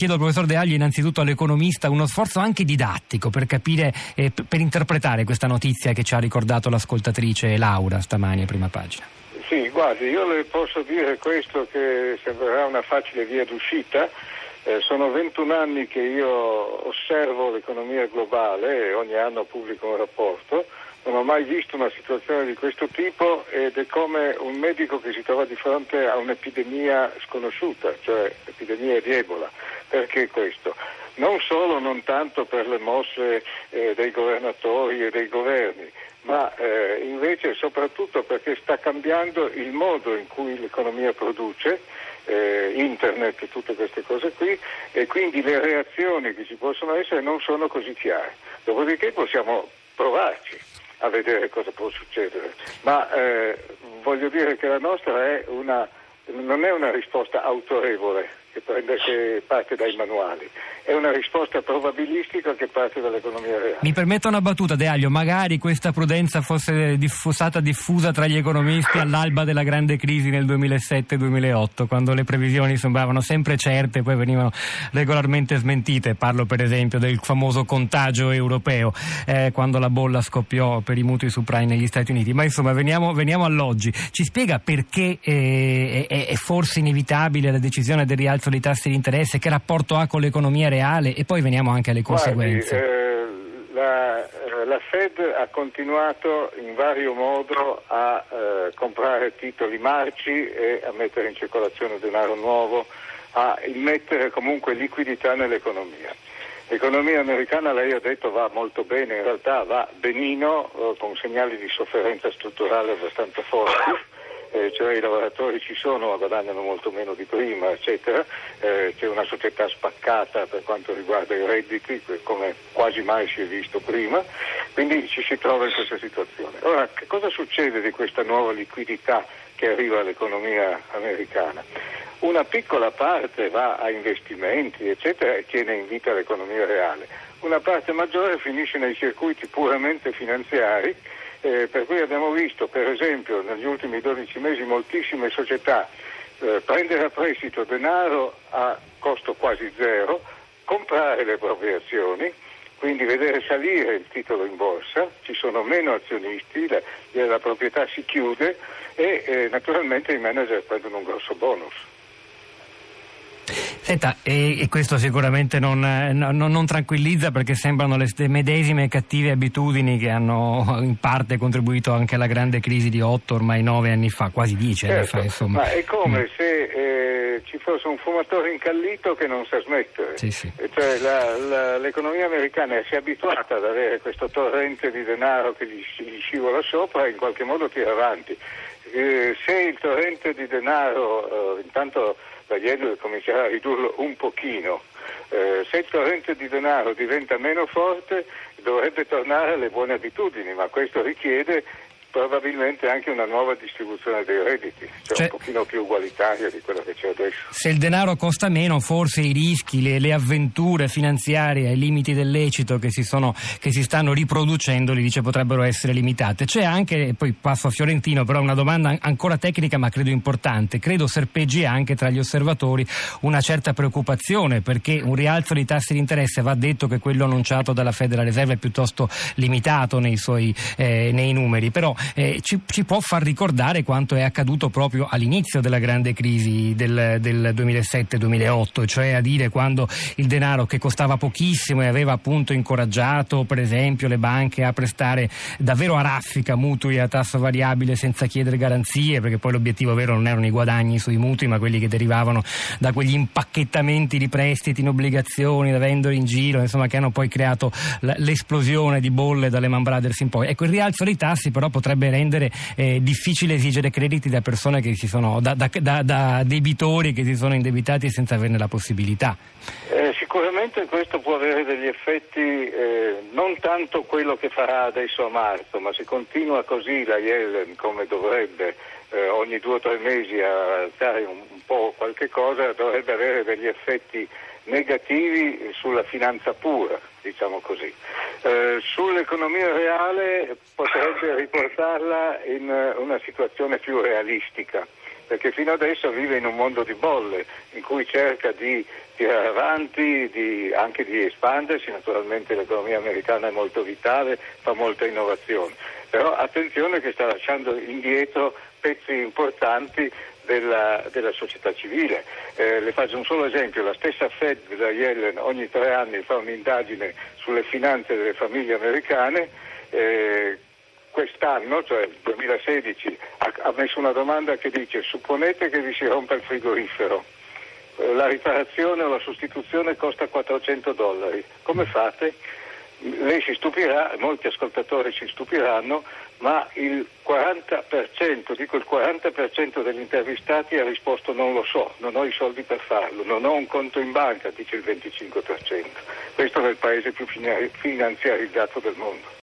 Chiedo al professor De Agli, innanzitutto all'economista, uno sforzo anche didattico per capire, eh, per interpretare questa notizia che ci ha ricordato l'ascoltatrice Laura stamani a prima pagina. Sì, guardi, io le posso dire questo che sembrerà una facile via d'uscita. Eh, sono 21 anni che io osservo l'economia globale e ogni anno pubblico un rapporto non ho mai visto una situazione di questo tipo ed è come un medico che si trova di fronte a un'epidemia sconosciuta, cioè l'epidemia di Ebola. Perché questo? Non solo, non tanto per le mosse eh, dei governatori e dei governi, ma eh, invece soprattutto perché sta cambiando il modo in cui l'economia produce, eh, internet e tutte queste cose qui, e quindi le reazioni che ci possono essere non sono così chiare. Dopodiché possiamo provarci a vedere cosa può succedere. Ma eh, voglio dire che la nostra è una, non è una risposta autorevole che, prende, che parte dai manuali, è una risposta probabilistica che parte dall'economia reale. Mi permetto una battuta, De Aglio, magari questa prudenza fosse stata diffusa tra gli economisti all'alba della grande crisi nel 2007-2008, quando le previsioni sembravano sempre certe e poi venivano regolarmente smentite. Parlo per esempio del famoso contagio europeo, eh, quando la bolla scoppiò per i mutui subprime negli Stati Uniti. Ma insomma, veniamo, veniamo all'oggi. Ci spiega perché eh, è, è forse inevitabile la decisione del rialzo dei tassi di interesse? Che rapporto ha con l'economia reale? Reale e poi veniamo anche alle conseguenze. Guardi, eh, la, eh, la, Fed ha continuato in vario modo a eh, comprare titoli marci e a mettere in circolazione denaro nuovo, a immettere comunque liquidità nell'economia. L'economia americana, lei ha detto, va molto bene, in realtà va benino, eh, con segnali di sofferenza strutturale abbastanza forti eh, cioè i lavoratori ci sono guadagnano molto meno di prima, eccetera, eh, c'è una società spaccata per quanto riguarda i redditi, come quasi mai si è visto prima, quindi ci si trova in questa situazione. Ora, che cosa succede di questa nuova liquidità che arriva all'economia americana? Una piccola parte va a investimenti, eccetera, e tiene in vita l'economia reale. Una parte maggiore finisce nei circuiti puramente finanziari eh, per cui abbiamo visto per esempio negli ultimi 12 mesi moltissime società eh, prendere a prestito denaro a costo quasi zero, comprare le proprie azioni, quindi vedere salire il titolo in borsa, ci sono meno azionisti, la, la proprietà si chiude e eh, naturalmente i manager prendono un grosso bonus. Senta, e, e questo sicuramente non, non, non, tranquillizza perché sembrano le medesime cattive abitudini che hanno in parte contribuito anche alla grande crisi di otto, ormai nove anni fa, quasi dieci certo, anni fa. Insomma. Ma è come mm. se eh, ci fosse un fumatore incallito che non sa smettere. Sì, sì. Cioè, la, la, l'economia americana si è abituata ad avere questo torrente di denaro che gli, gli scivola sopra e in qualche modo tira avanti. Eh, se il torrente di denaro eh, intanto ieri comincerà a ridurlo un pochino. Eh, se il torrente di denaro diventa meno forte dovrebbe tornare alle buone abitudini, ma questo richiede probabilmente anche una nuova distribuzione dei redditi, cioè, cioè, un pochino più ugualitaria di quello che c'è adesso. Se il denaro costa meno, forse i rischi, le, le avventure finanziarie ai limiti del lecito che si, sono, che si stanno riproducendo, li dice, potrebbero essere limitate. C'è anche, poi passo a Fiorentino, però una domanda ancora tecnica ma credo importante, credo serpeggi anche tra gli osservatori una certa preoccupazione perché un rialzo dei tassi di interesse va detto che quello annunciato dalla Federal Reserve è piuttosto limitato nei suoi eh, nei numeri, però eh, ci, ci, può far ricordare quanto è accaduto proprio all'inizio della grande crisi del, del 2007-2008, cioè a dire quando il denaro che costava pochissimo e aveva appunto incoraggiato per esempio le banche a prestare davvero a raffica mutui a tasso variabile senza chiedere garanzie, perché poi l'obiettivo vero non erano i guadagni sui mutui, ma quelli che derivavano da quegli impacchettamenti di prestiti in obbligazioni da vendere in giro, insomma, che hanno poi creato l'esplosione di bolle dalle Man Brothers in poi. Ecco, il rialzo dei tassi però potrebbe potrebbe rendere eh, difficile esigere crediti da persone che si sono, da, da, da, debitori che si sono indebitati senza averne la possibilità. Eh, sicuramente questo può avere degli effetti, eh, non tanto quello che farà adesso a marzo, ma se continua così la Yellen come dovrebbe eh, ogni due o tre mesi a alzare un, un po' qualche cosa, dovrebbe avere degli effetti negativi sulla finanza pura, diciamo così. Eh, sull'economia reale potrebbe riportarla in una situazione più realistica, perché fino adesso vive in un mondo di bolle in cui cerca di tirare avanti, di, anche di espandersi, naturalmente l'economia americana è molto vitale, fa molta innovazione, però attenzione che sta lasciando indietro pezzi importanti della, della, società civile. Eh, le faccio un solo esempio, la stessa Fed da Yellen ogni tre anni fa un'indagine sulle finanze delle famiglie americane. Eh, quest'anno, cioè il 2016, ha, messo una domanda che dice supponete che vi si rompa il frigorifero, eh, la riparazione o la sostituzione costa 400 dollari, come fate? Lei si stupirà, molti ascoltatori si stupiranno, ma il 40%, dico il 40% degli intervistati ha risposto non lo so, non ho i soldi per farlo, non ho un conto in banca, dice il 25%. Questo il paese più finanziarizzato del mondo.